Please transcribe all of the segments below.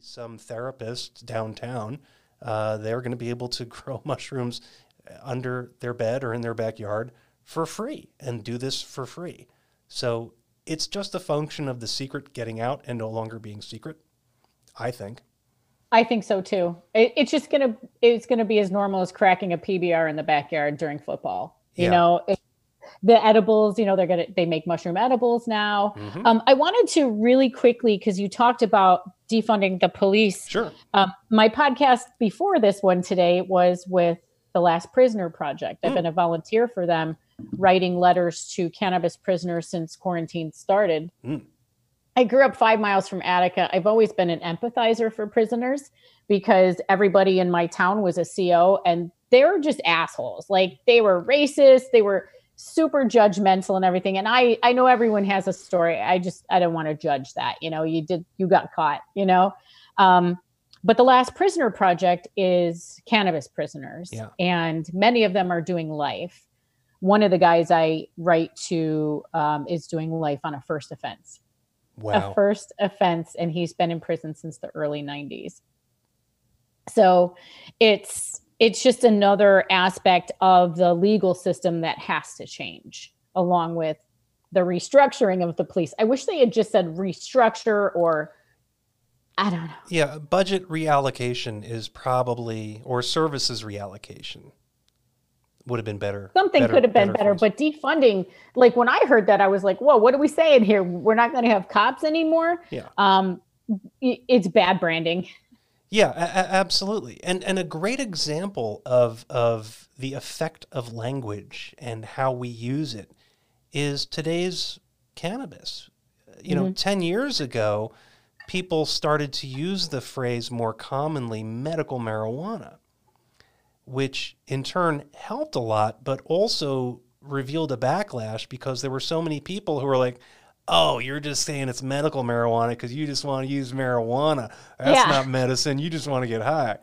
Some therapists downtown, uh, they're going to be able to grow mushrooms under their bed or in their backyard for free and do this for free. So it's just a function of the secret getting out and no longer being secret, I think. I think so too. It, it's just gonna it's gonna be as normal as cracking a PBR in the backyard during football. You Yeah. know, it, the edibles. You know, they're gonna they make mushroom edibles now. Mhm. Um, I wanted to really quickly because you talked about defunding the police. Sure. Um, my podcast before this one today was with the Last Prisoner Project. I've Mm. been a volunteer for them, writing letters to cannabis prisoners since quarantine started. Mm. I grew up five miles from Attica. I've always been an empathizer for prisoners because everybody in my town was a CO and they were just assholes. Like they were racist, they were super judgmental and everything. And I I know everyone has a story. I just I don't want to judge that. You know, you did you got caught, you know. Um, but the last prisoner project is cannabis prisoners Yeah. and many of them are doing life one of the guys i write to um, is doing life on a first offense Wow. a first offense and he's been in prison since the early 90s so it's it's just another aspect of the legal system that has to change along with the restructuring of the police i wish they had just said restructure or i don't know Yeah, budget reallocation is probably, or services reallocation would have been better. something better- could have been better, phrase. but defunding like when i heard that i was like whoa what are we saying here we're not going to have cops anymore Yeah. um it's bad branding Yeah, a- a- absolutely. And and a great example of of the effect of language and how we use it is today's cannabis. You know, mm-hmm. 10 years ago, people started to use the phrase more commonly medical marijuana, which in turn helped a lot but also revealed a backlash because there were so many people who were like Oh, you're just saying it's medical marijuana because you just want to use marijuana. That's Yeah. not medicine. You just want to get high.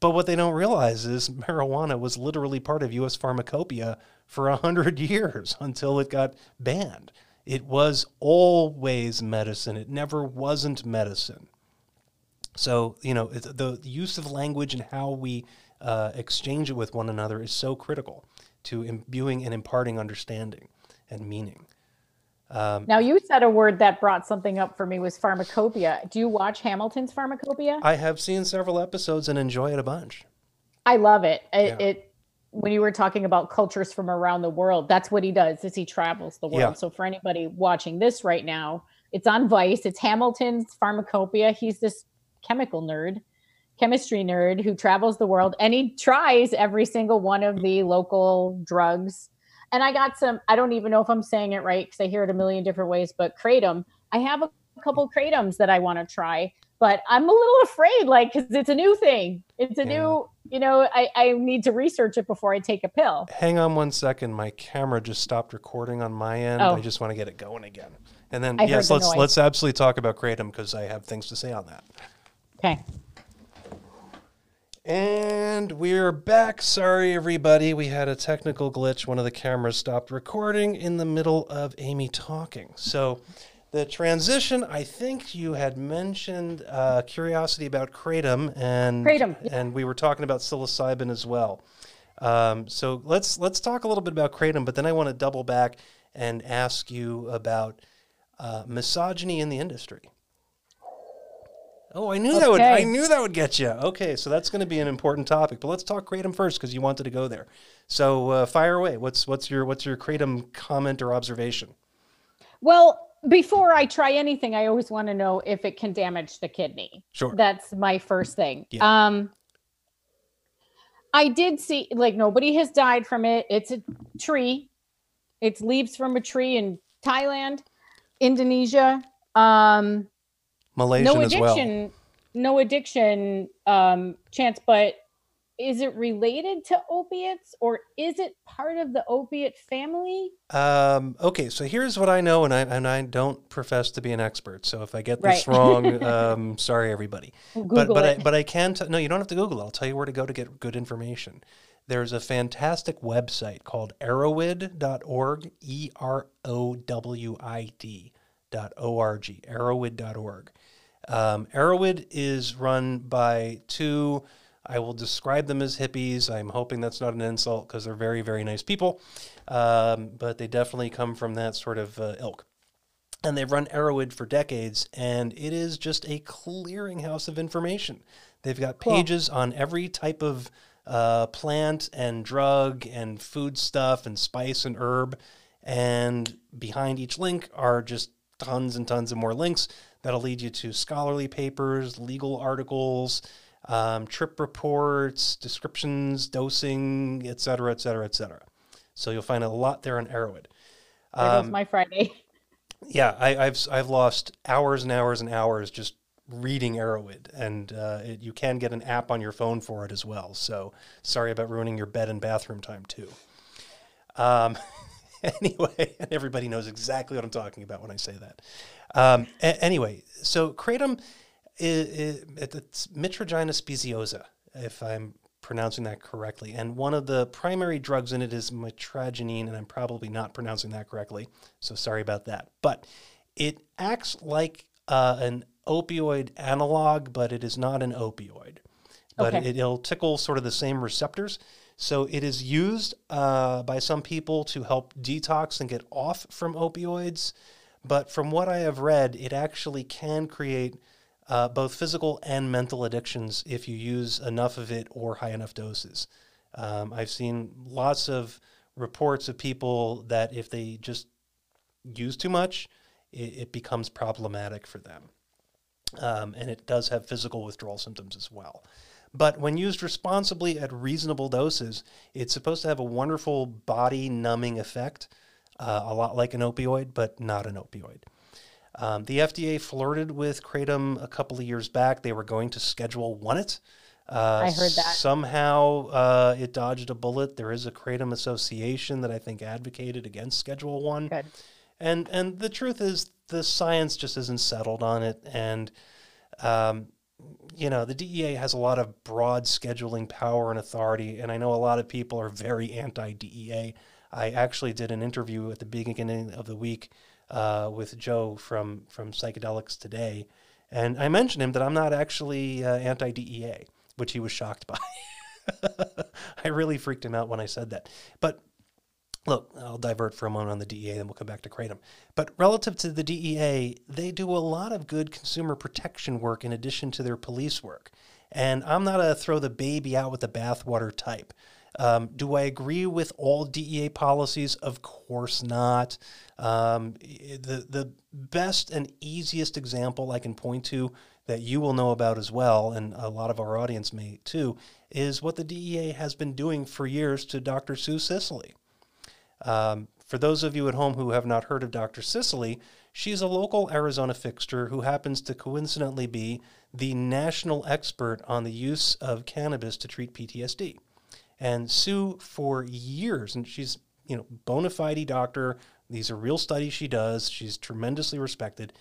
But what they don't realize is marijuana was literally part of U.S. pharmacopoeia for a hundred years until it got banned. It was always medicine. It never wasn't medicine. So you know the use of language and how we uh, exchange it with one another is so critical to imbuing and imparting understanding and meaning. Um, now you said a word that brought something up for me was pharmacopoeia do you watch hamilton's pharmacopoeia I have seen several episodes and enjoy it a bunch. I love it. It, Yeah. it when you were talking about cultures from around the world, that's what he does. Is he travels the world. Yeah. So for anybody watching this right now, it's on Vice. It's Hamilton's Pharmacopoeia. He's this chemical nerd, chemistry nerd who travels the world, and he tries every single one of the local drugs. And I got some. I don't even know if I'm saying it right because I hear it a million different ways. But kratom, I have a couple kratoms that I want to try but I'm a little afraid, like, because it's a new thing. It's a Yeah. new, you know, I, I need to research it before I take a pill. Hang on one second. My camera just stopped recording on my end. Oh. I just want to get it going again. And then I yes, the let's noise. let's absolutely talk about kratom because I have things to say on that. Okay. And we're back. Sorry, everybody. We had a technical glitch. One of the cameras stopped recording in the middle of Amy talking. So, the transition, I think you had mentioned uh, curiosity about kratom, and Kratom, yeah. and we were talking about psilocybin as well. Um, so let's let's talk a little bit about kratom, but then I want to double back and ask you about uh, misogyny in the industry. Oh, I knew that would I knew that would get you. Okay, so that's going to be an important topic. But let's talk kratom first because you wanted to go there. So uh, fire away. What's what's your what's your kratom comment or observation? Well, before I try anything, I always want to know if it can damage the kidney. Sure. That's my first thing. Yeah. Um I did see like nobody has died from it. It's a tree. It's leaves from a tree in Thailand, Indonesia. Um Malaysian no as well. addiction no addiction um chance but is it related to opiates or is it part of the opiate family Um, okay, so here's what I know, and I and I don't profess to be an expert. So if I get this Right. wrong, um, sorry everybody. Google but but it. I, but I can t- no, you don't have to Google. it. I'll tell you where to go to get good information. There's a fantastic website called erowid.org, e r o w i d dot o r g, erowid.org. Um, Erowid is run by two. I will describe them as hippies. I'm hoping that's not an insult because they're very, very nice people. Um, but they definitely come from that sort of uh, ilk. And they've run Erowid for decades, and it is just a clearinghouse of information. They've got Cool. pages on every type of uh, plant and drug and food stuff and spice and herb. And behind each link are just tons and tons of more links that'll lead you to scholarly papers, legal articles, um, trip reports, descriptions, dosing, et cetera, et cetera, et cetera. So you'll find a lot there on goes Um, my friday yeah, I, I've I've lost hours and hours and hours just reading Erowid, and uh, it, you can get an app on your phone for it as well. So sorry about ruining your bed and bathroom time too. Um, anyway, and everybody knows exactly what I'm talking about when I say that. Um, a- anyway, so kratom, is, it's Mitragyna speciosa, if I'm pronouncing that correctly. And one of the primary drugs in it is mitragynine, and I'm probably not pronouncing that correctly, so sorry about that. But it acts like uh, an opioid analog, but it is not an opioid. But Okay. it, it'll tickle sort of the same receptors. So it is used uh, by some people to help detox and get off from opioids. But from what I have read, it actually can create uh, both physical and mental addictions if you use enough of it or high enough doses. Um, I've seen lots of reports of people that if they just use too much, it, it becomes problematic for them. Um, and it does have physical withdrawal symptoms as well. But when used responsibly at reasonable doses, it's supposed to have a wonderful body numbing effect, uh, a lot like an opioid, but not an opioid. Um, the FDA flirted with kratom a couple of years back. They were going to schedule one it. Uh, I heard that. Somehow uh, it dodged a bullet. There is a kratom association that I think advocated against Schedule One. good And and the truth is, the science just isn't settled on it. And um, you know, the DEA has a lot of broad scheduling power and authority. And I know a lot of people are very anti-DEA. I actually did an interview at the beginning of the week uh, with Joe from from Psychedelics Today, and I mentioned him that I'm not actually uh, anti-DEA, which he was shocked by. I really freaked him out when I said that. But look, I'll divert for a moment on the DEA, then we'll come back to Kratom. But relative to the DEA, they do a lot of good consumer protection work in addition to their police work. And I'm not a throw the baby out with the bathwater type. Um, do I agree with all DEA policies? Of course not. Um, the the best and easiest example I can point to that you will know about as well, and a lot of our audience may too, is what the DEA has been doing for years to Dr. Sue Sisley. Um, for those of you at home who have not heard of Dr. Sisley, she's a local Arizona fixture who happens to coincidentally be the national expert on the use of cannabis to treat PTSD. And Sue, for years, and she's you know bona fide doctor. These are real studies she does. She's tremendously respected.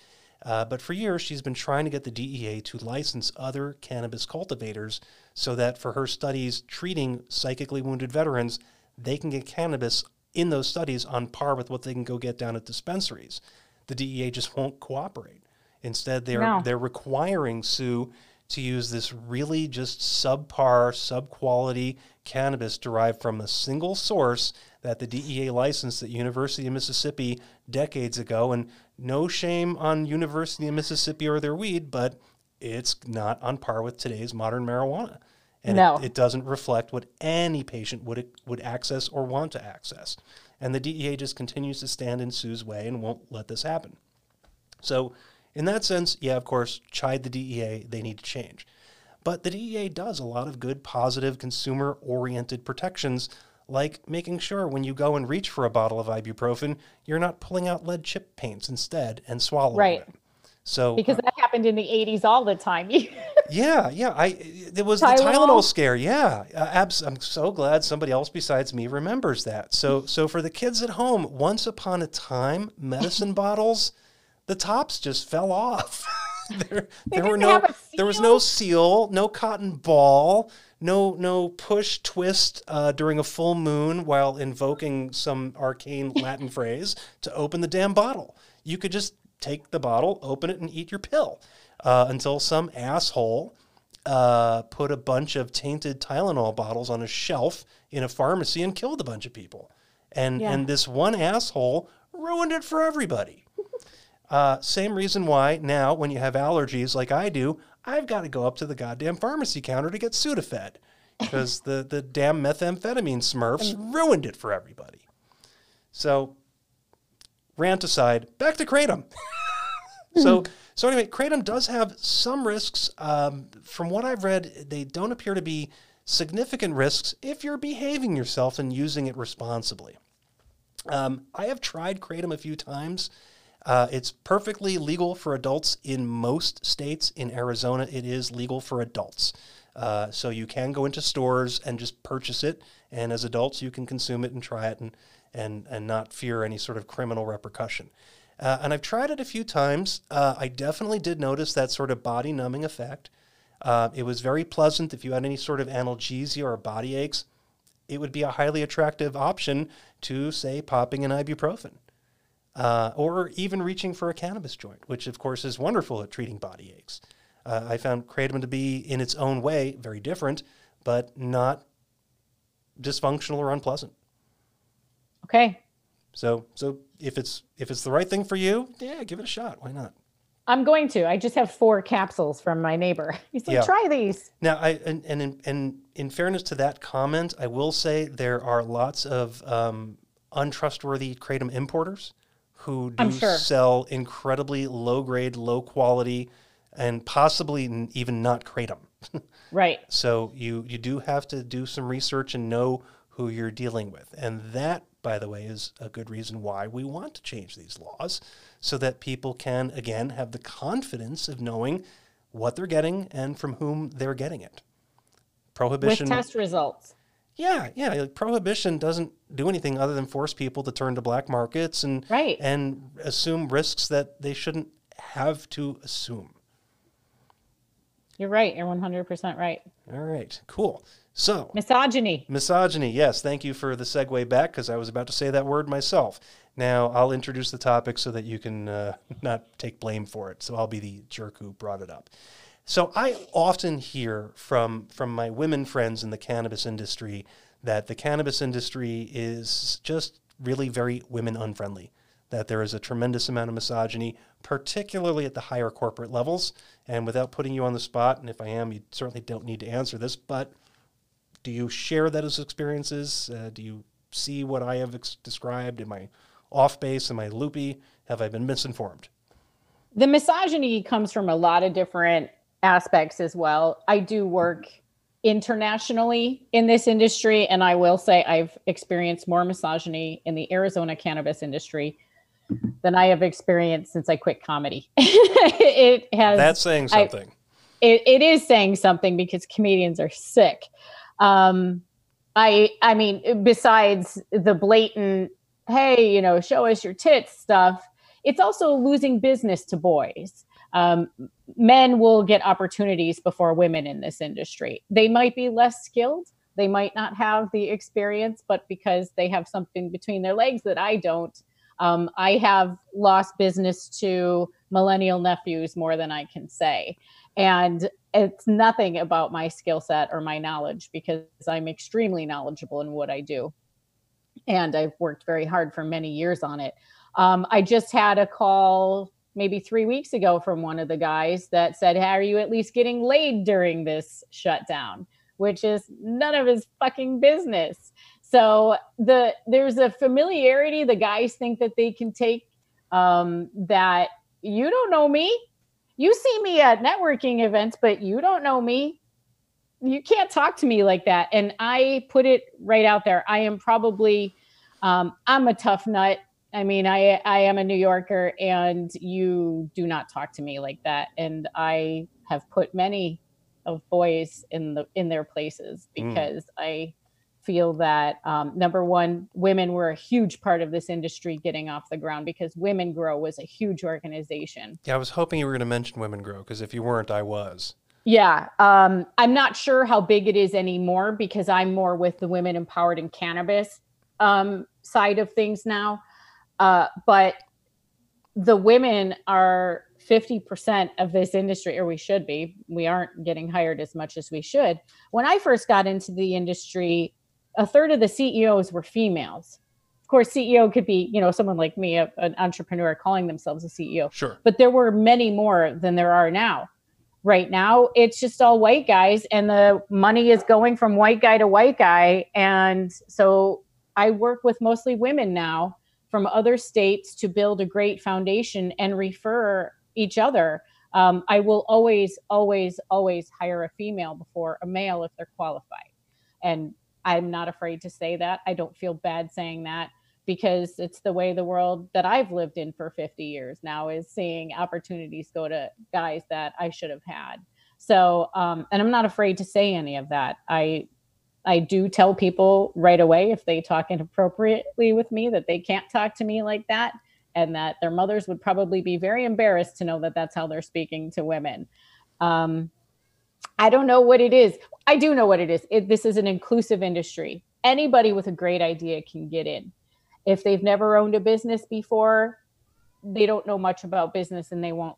Uh, but for years, she's been trying to get the DEA to license other cannabis cultivators so that for her studies treating psychically wounded veterans, they can get cannabis in those studies on par with what they can go get down at dispensaries. The DEA just won't cooperate. Instead, they're No. they're requiring Sue to use this really just subpar, sub-quality cannabis derived from a single source that the DEA licensed at University of Mississippi decades ago. And no shame on University of Mississippi or their weed, but it's not on par with today's modern marijuana. And No. it, it doesn't reflect what any patient would would access or want to access. And the DEA just continues to stand in Sue's way and won't let this happen. So, in that sense, yeah, of course, chide the DEA, they need to change. But the DEA does a lot of good, positive, consumer oriented protections, like making sure when you go and reach for a bottle of ibuprofen, you're not pulling out lead chip paints instead and swallowing Right. them. So, because that happened in the 80s all the time. yeah, yeah. I there was the Tylenol? Tylenol scare. Yeah, uh, abs- I'm so glad somebody else besides me remembers that. So, so for the kids at home, once upon a time, medicine bottles, the tops just fell off. there, there were no, there was no seal, no cotton ball, no, no push twist uh, during a full moon while invoking some arcane Latin phrase to open the damn bottle. You could just take the bottle, open it, and eat your pill uh, until some asshole uh, put a bunch of tainted Tylenol bottles on a shelf in a pharmacy and killed a bunch of people. And Yeah. and this one asshole ruined it for everybody. Uh, same reason why now, when you have allergies like I do, I've got to go up to the goddamn pharmacy counter to get Sudafed because the, the damn methamphetamine smurfs ruined it for everybody. So, rant aside, back to Kratom. so, so anyway, Kratom does have some risks. Um, from what I've read, they don't appear to be significant risks if you're behaving yourself and using it responsibly. Um, I have tried Kratom a few times. Uh, it's perfectly legal for adults in most states. In Arizona, it is legal for adults. Uh, so you can go into stores and just purchase it, and as adults, you can consume it and try it and and and not fear any sort of criminal repercussion. Uh, and I've tried it a few times. Uh, I definitely did notice that sort of body numbing effect. Uh, it was very pleasant if you had any sort of analgesia or body aches. It would be a highly attractive option to, say, popping an ibuprofen uh, or even reaching for a cannabis joint, which of course is wonderful at treating body aches. Uh, I found kratom to be, in its own way, very different, but not dysfunctional or unpleasant. Okay. So, so if it's if it's the right thing for you, yeah, give it a shot. Why not? I'm going to. I just have four capsules from my neighbor. He's like, Yeah. try these. Now, I and and in, and in fairness to that comment, I will say there are lots of um, untrustworthy kratom importers who do sure. sell incredibly low grade, low quality, and possibly even not kratom. Right. So you you do have to do some research and know who you're dealing with, and that, by the way, is a good reason why we want to change these laws, so that people can again have the confidence of knowing what they're getting and from whom they're getting it. With Prohibition, test results. yeah, yeah, like prohibition doesn't do anything other than force people to turn to black markets and Right. and assume risks that they shouldn't have to assume. You're right. You're 100% right. All right, cool. So Misogyny. Misogyny, yes. Thank you for the segue back because I was about to say that word myself. Now I'll introduce the topic so that you can uh, not take blame for it. So I'll be the jerk who brought it up. So I often hear from from my women friends in the cannabis industry that the cannabis industry is just really very women unfriendly. That there is a tremendous amount of misogyny, particularly at the higher corporate levels. And without putting you on the spot, and if I am, you certainly don't need to answer this, but do you share those experiences? Uh, do you see what I have ex- described? Am I off base? Am I loopy? Have I been misinformed? The misogyny comes from a lot of different aspects as well. I do work internationally in this industry, and I will say I've experienced more misogyny in the Arizona cannabis industry than I have experienced since I quit comedy. it has That's saying I- something. it, it is saying something because comedians are sick. Um, I I mean, besides the blatant, hey, you know, show us your tits stuff, it's also losing business to boys. Um, men will get opportunities before women in this industry. They might be less skilled. They might not have the experience, but because they have something between their legs that I don't, um, I have lost business to millennial nephews more than I can say. And it's nothing about my skill set or my knowledge because I'm extremely knowledgeable in what I do. And I've worked very hard for many years on it. Um, I just had a call maybe three weeks ago from one of the guys that said, hey, Are you at least getting laid during this shutdown? Which is none of his fucking business. So the there's a familiarity the guys think that they can take um, that you don't know me. You see me at networking events, but you don't know me. You can't talk to me like that. And I put it right out there. I am probably um, I'm a tough nut. I mean, I I am a New Yorker, and you do not talk to me like that. And I have put many of boys in the in their places hmm. because mm. I feel that um, number one, women were a huge part of this industry getting off the ground because Women Grow was a huge organization. Yeah, I was hoping you were going to mention Women Grow because if you weren't, I was. Yeah, um, I'm not sure how big it is anymore because I'm more with the women empowered in cannabis um, side of things now. Uh, but the women are 50% of this industry, or we should be. We aren't getting hired as much as we should. When I first got into the industry, a third of the CEOs were females. Of course, CEO could be, you know, someone like me, a, an entrepreneur calling themselves a CEO. Sure. But there were many more than there are now. Right now, it's just all white guys, and the money is going from white guy to white guy. And so I work with mostly women now from other states to build a great foundation and refer each other. Um, I will always, always, always hire a female before a male if they're qualified. And I'm not afraid to say that. I don't feel bad saying that because it's the way the world that I've lived in for 50 years now is seeing opportunities go to guys that I should have had. So, um, and I'm not afraid to say any of that. I, I do tell people right away if they talk inappropriately with me that they can't talk to me like that and that their mothers would probably be very embarrassed to know that that's how they're speaking to women. Um, I don't know what it is. I do know what it is. It, this is an inclusive industry. Anybody with a great idea can get in. If they've never owned a business before, they don't know much about business and they won't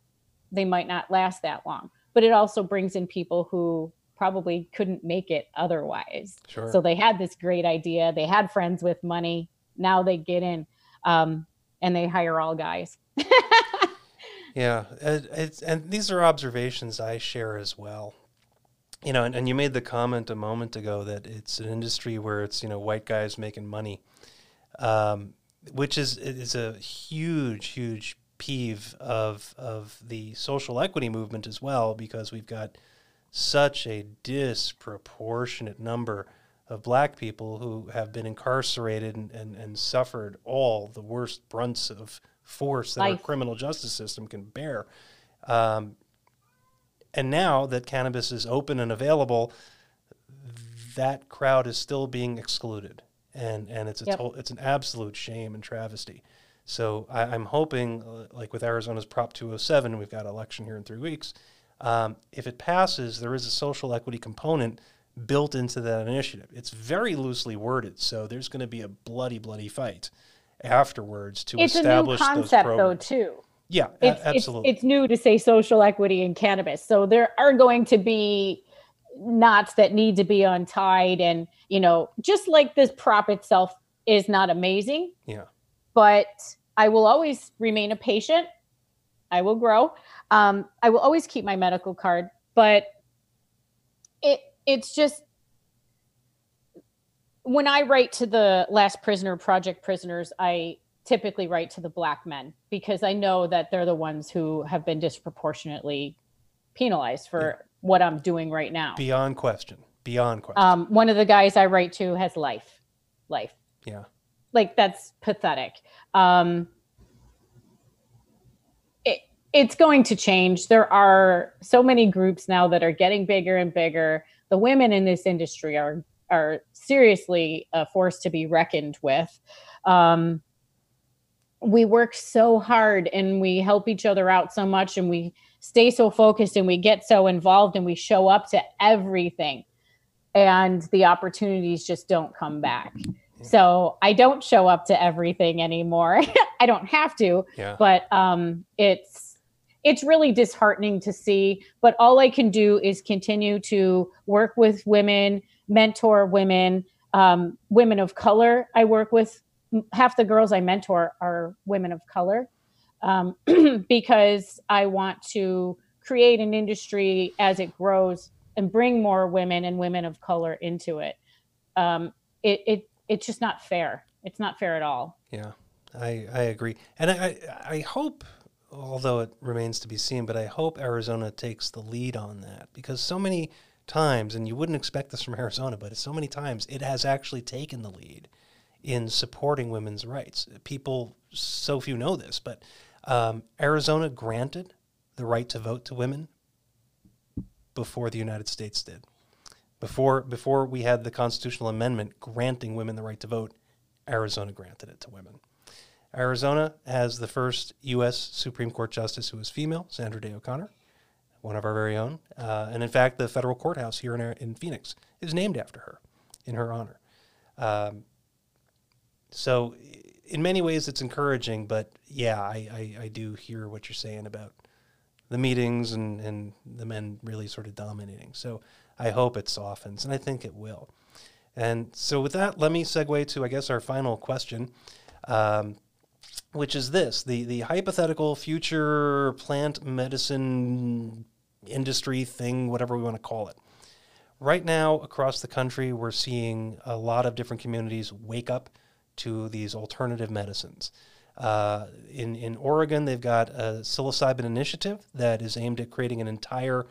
they might not last that long. But it also brings in people who probably couldn't make it otherwise. Sure. So they had this great idea. They had friends with money. Now they get in um, and they hire all guys. yeah. It, and these are observations I share as well you know, and, and you made the comment a moment ago that it's an industry where it's you know white guys making money, um, which is is a huge huge peeve of of the social equity movement as well because we've got such a disproportionate number of black people who have been incarcerated and, and, and suffered all the worst brunts of force that Life. our criminal justice system can bear. Um, and now that cannabis is open and available, that crowd is still being excluded, and and it's a yep. to- it's an absolute shame and travesty. So I, am hoping, uh, like with Arizona's Prop 207, we've got election here in three weeks. Um, if it passes, there is a social equity component built into that initiative. It's very loosely worded, so there's going to be a bloody, bloody fight afterwards to it's establish a new concept, though, too. Yeah, it's, absolutely. It's, it's new to say social equity in cannabis. So there are going to be knots that need to be untied. And, you know, just like this prop itself is not amazing. Yeah. But I will always remain a patient. I will grow. Um, I will always keep my medical card, but it it's just when I write to the last prisoner project prisoners, I typically write to the black men because I know that they're the ones who have been disproportionately penalized for yeah. what I'm doing right now. Beyond question. Beyond question. Um, one of the guys I write to has life. Life. Yeah. Like that's pathetic. Um, it, it's going to change. There are so many groups now that are getting bigger and bigger. The women in this industry are are seriously a force to be reckoned with. Um, we work so hard and we help each other out so much and we stay so focused and we get so involved and we show up to everything and the opportunities just don't come back so i don't show up to everything anymore i don't have to yeah. but um it's it's really disheartening to see. But all I can do is continue to work with women, mentor women, um, women of color. I work with half the girls I mentor are women of color um, because I want to create an industry as it grows and bring more women and women of color into it. Um, it, it it's just not fair. It's not fair at all. Yeah, I I agree, and I I hope, although it remains to be seen, but I hope Arizona takes the lead on that because so many times, and you wouldn't expect this from Arizona, but so many times it has actually taken the lead in supporting women's rights. People, so few know this, but um, Arizona granted the right to vote to women before the United States did. Before, before we had the constitutional amendment granting women the right to vote, Arizona granted it to women. Arizona has the first U.S. Supreme Court justice who is female, Sandra Day O'Connor, one of our very own. Uh, and in fact, the federal courthouse here in, in Phoenix is named after her, in her honor. Um, so, in many ways, it's encouraging, but yeah, I, I, I do hear what you're saying about the meetings and, and the men really sort of dominating. So, I hope it softens, and I think it will. And so, with that, let me segue to, I guess, our final question, um, which is this the, the hypothetical future plant medicine industry thing, whatever we want to call it. Right now, across the country, we're seeing a lot of different communities wake up to these alternative medicines. Uh, in, in Oregon, they've got a psilocybin initiative that is aimed at creating an entire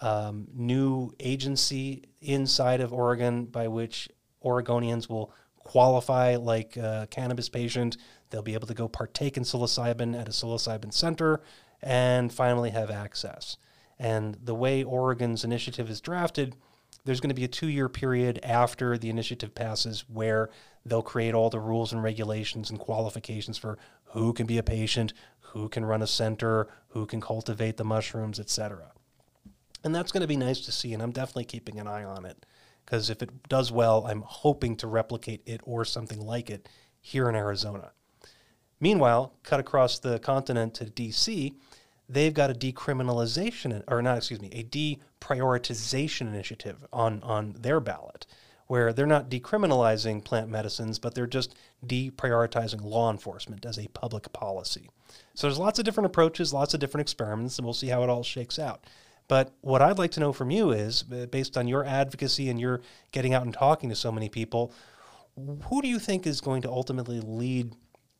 um, new agency inside of Oregon by which Oregonians will qualify like a cannabis patient. They'll be able to go partake in psilocybin at a psilocybin center and finally have access. And the way Oregon's initiative is drafted, there's going to be a two year period after the initiative passes where they'll create all the rules and regulations and qualifications for who can be a patient, who can run a center, who can cultivate the mushrooms, etc. And that's going to be nice to see, and I'm definitely keeping an eye on it because if it does well, I'm hoping to replicate it or something like it here in Arizona. Meanwhile, cut across the continent to DC, they've got a decriminalization, or not, excuse me, a deprioritization initiative on, on their ballot, where they're not decriminalizing plant medicines, but they're just deprioritizing law enforcement as a public policy. So there's lots of different approaches, lots of different experiments, and we'll see how it all shakes out. But what I'd like to know from you is, based on your advocacy and your getting out and talking to so many people, who do you think is going to ultimately lead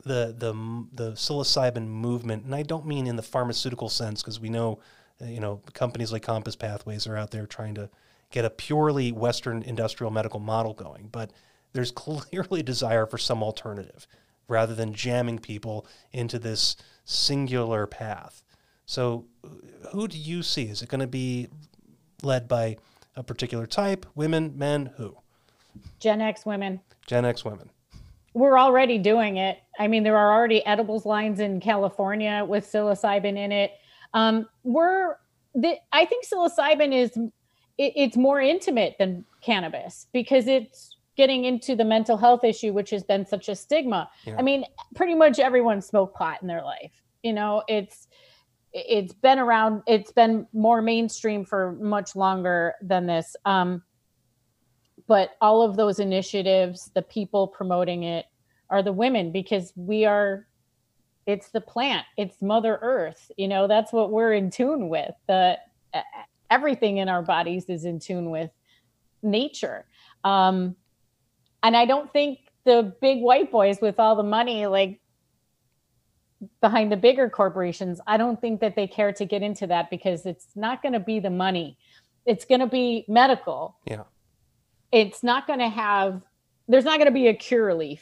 the the the psilocybin movement, and I don't mean in the pharmaceutical sense because we know, uh, you know, companies like Compass Pathways are out there trying to get a purely Western industrial medical model going, but there's clearly a desire for some alternative rather than jamming people into this singular path. So, who do you see? Is it going to be led by a particular type, women, men, who? Gen X women. Gen X women we're already doing it. I mean, there are already edibles lines in California with psilocybin in it. Um, we're, the, I think psilocybin is, it, it's more intimate than cannabis because it's getting into the mental health issue, which has been such a stigma. Yeah. I mean, pretty much everyone smoked pot in their life. You know, it's, it's been around, it's been more mainstream for much longer than this. Um, but all of those initiatives the people promoting it are the women because we are it's the plant it's mother earth you know that's what we're in tune with the everything in our bodies is in tune with nature. Um and i don't think the big white boys with all the money like behind the bigger corporations i don't think that they care to get into that because it's not going to be the money. It's going to be medical. Yeah. It's not going to have there's not going to be a Curaleaf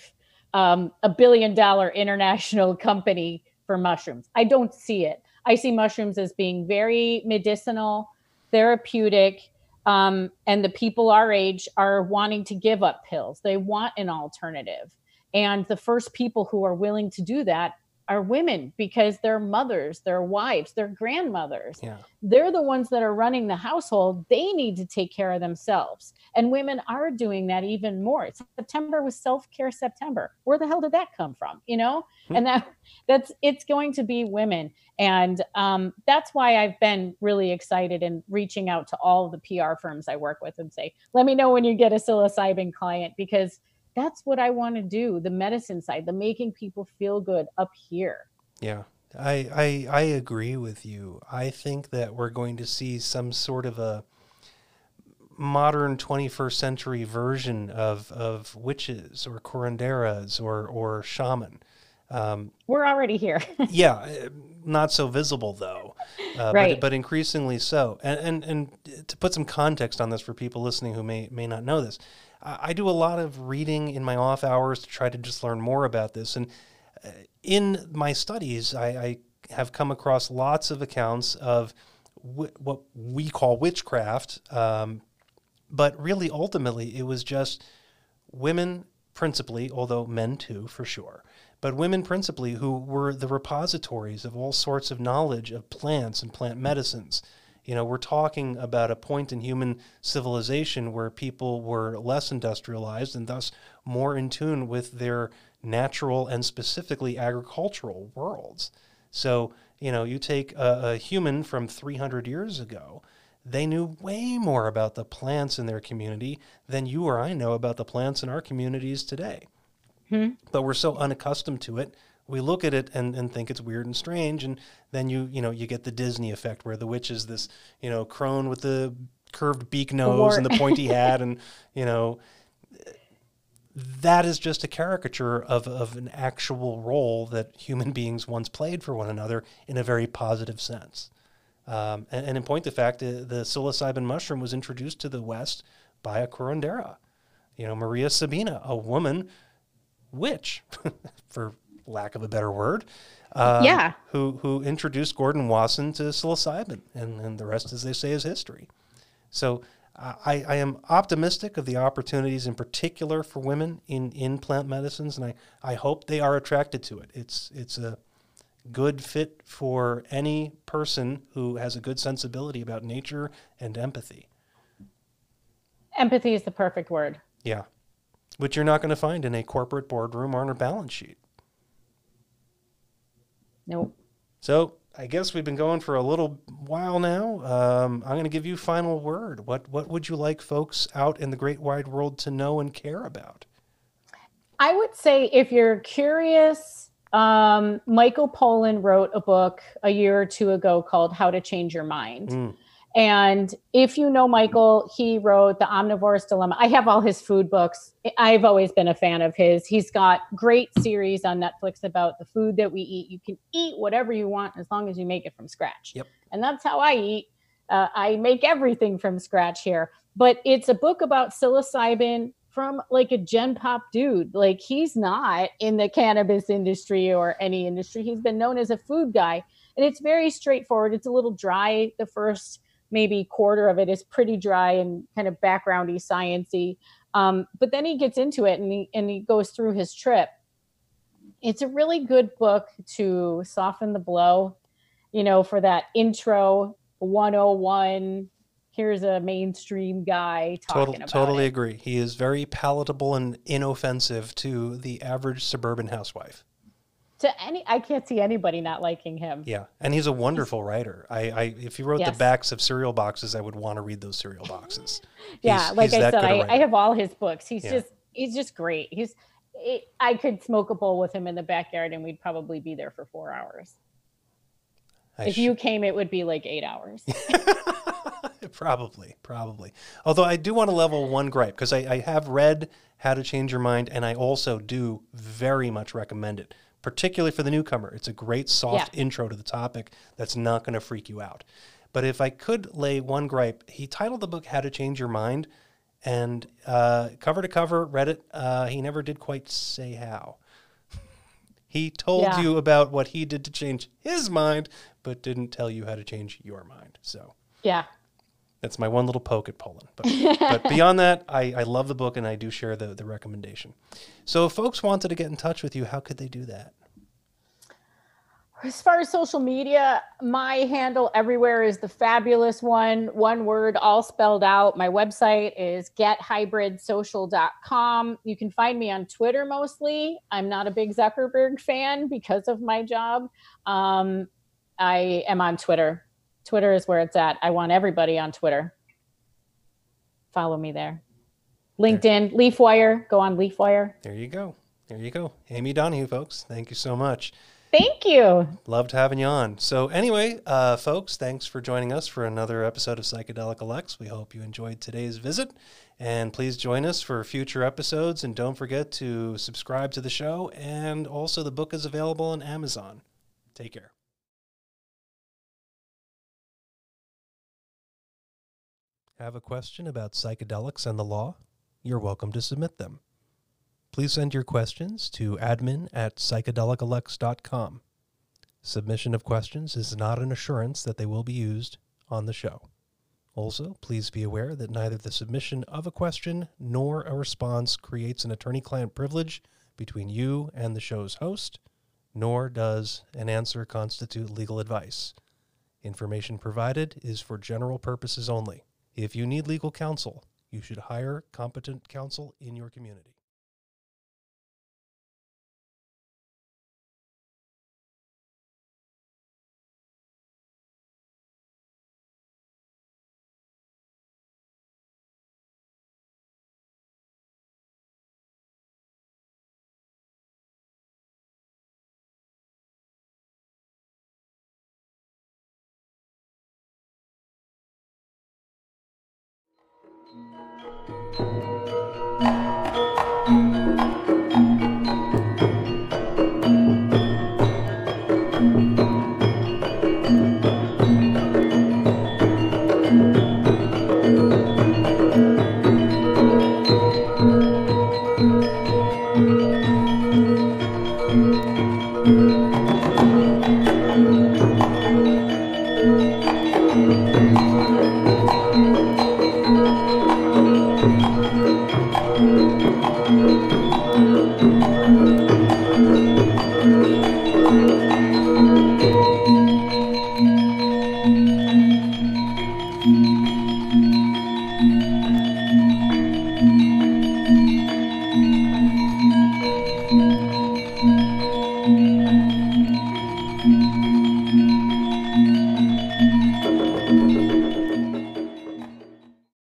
um, a billion dollar international company for mushrooms. I don't see it. I see mushrooms as being very medicinal therapeutic um, and the people our age are wanting to give up pills. They want an alternative. And the first people who are willing to do that are women because they're mothers, their wives, their grandmothers. Yeah. They're the ones that are running the household. They need to take care of themselves. And women are doing that even more. September was self-care September. Where the hell did that come from? You know? Hmm. And that that's it's going to be women. And um, that's why I've been really excited and reaching out to all the PR firms I work with and say, let me know when you get a psilocybin client because that's what I want to do the medicine side, the making people feel good up here. Yeah. I, I I agree with you. I think that we're going to see some sort of a modern 21st century version of, of witches or curanderas or, or shaman. Um, We're already here. yeah, uh, not so visible though, uh, Right. but, but increasingly so. And, and and to put some context on this for people listening who may may not know this, I, do a lot of reading in my off hours to try to just learn more about this. And uh, in my studies, I, I have come across lots of accounts of wi- what we call witchcraft, um, but really ultimately it was just women principally, although men too, for sure, but women principally who were the repositories of all sorts of knowledge of plants and plant medicines. You know, we're talking about a point in human civilization where people were less industrialized and thus more in tune with their natural and specifically agricultural worlds. So, you know, you take a, a human from 300 years ago, they knew way more about the plants in their community than you or I know about the plants in our communities today. Hmm. But we're so unaccustomed to it. We look at it and, and think it's weird and strange, and then you you know you get the Disney effect where the witch is this you know crone with the curved beak nose and the pointy hat, and you know that is just a caricature of, of an actual role that human beings once played for one another in a very positive sense. Um, and, and in point of fact, the, the psilocybin mushroom was introduced to the West by a curandera, you know, Maria Sabina, a woman witch, for lack of a better word, um, Yeah. who who introduced Gordon Wasson to psilocybin, and, and the rest, as they say, is history. So I, I am optimistic of the opportunities, in particular for women in, in plant medicines, and I, I hope they are attracted to it. It's it's a good fit for any person who has a good sensibility about nature and empathy. Empathy is the perfect word. Yeah, which you're not going to find in a corporate boardroom or on a balance sheet. Nope. So I guess we've been going for a little while now. Um, I'm going to give you final word. What what would you like folks out in the great wide world to know and care about? I would say if you're curious, um, Michael Pollan wrote a book a year or two ago called How to Change Your Mind. Mm. And if you know Michael, he wrote The Omnivore's Dilemma. I have all his food books. I've always been a fan of his. He's got great series on Netflix about the food that we eat. You can eat whatever you want as long as you make it from scratch. Yep. And that's how I eat. Uh, I make everything from scratch here. But it's a book about psilocybin from like a gen pop dude. Like he's not in the cannabis industry or any industry. He's been known as a food guy. And it's very straightforward. It's a little dry the first maybe quarter of it is pretty dry and kind of backgroundy sciency um, but then he gets into it and he, and he goes through his trip it's a really good book to soften the blow you know for that intro 101 here's a mainstream guy talking Total, about totally it. agree. He is very palatable and inoffensive to the average suburban housewife. To any i can't see anybody not liking him Yeah, and he's a wonderful writer. I, I if he wrote Yes. the backs of cereal boxes, I would want to read those cereal boxes. yeah He's- like he's i said I, I, have all his books he's Yeah. just he's just great he's it, i could smoke a bowl with him in the backyard and we'd probably be there for four hours I if sh- you came it would be like eight hours probably, probably. Although I do want to level one gripe because I, I have read How to Change Your Mind, and I also do very much recommend it, particularly for the newcomer. It's a great soft intro to the topic that's not going to freak you out. But if I could lay one gripe, he titled the book How to Change Your Mind, and uh, cover to cover, read it. Uh, he never did quite say how. He told Yeah. you about what he did to change his mind, but didn't tell you how to change your mind. So yeah that's my one little poke at Pollan. But, but beyond that, I, I love the book and I do share the, the recommendation. So if folks wanted to get in touch with you, how could they do that? As far as social media, my handle everywhere is the fabulous one, one word, all spelled out. My website is gethybridsocial.com. You can find me on Twitter mostly. I'm not a big Zuckerberg fan because of my job. Um, I am on Twitter. Twitter is where it's at. I want everybody on Twitter. Follow me there. LinkedIn, LeafWire, go on LeafWire. There you go. There you go. Amy Donahue, folks. Thank you so much. Thank you. Loved having you on. So, anyway, uh, folks, thanks for joining us for another episode of Psychedelic Alex. We hope you enjoyed today's visit. And please join us for future episodes. And don't forget to subscribe to the show. And also, the book is available on Amazon. Take care. Have a question about psychedelics and the law? You're welcome to submit them. Please send your questions to admin at psychedelicalex.com. Submission of questions is not an assurance that they will be used on the show. Also, please be aware that neither the submission of a question nor a response creates an attorney client privilege between you and the show's host, nor does an answer constitute legal advice. Information provided is for general purposes only. If you need legal counsel, you should hire competent counsel in your community.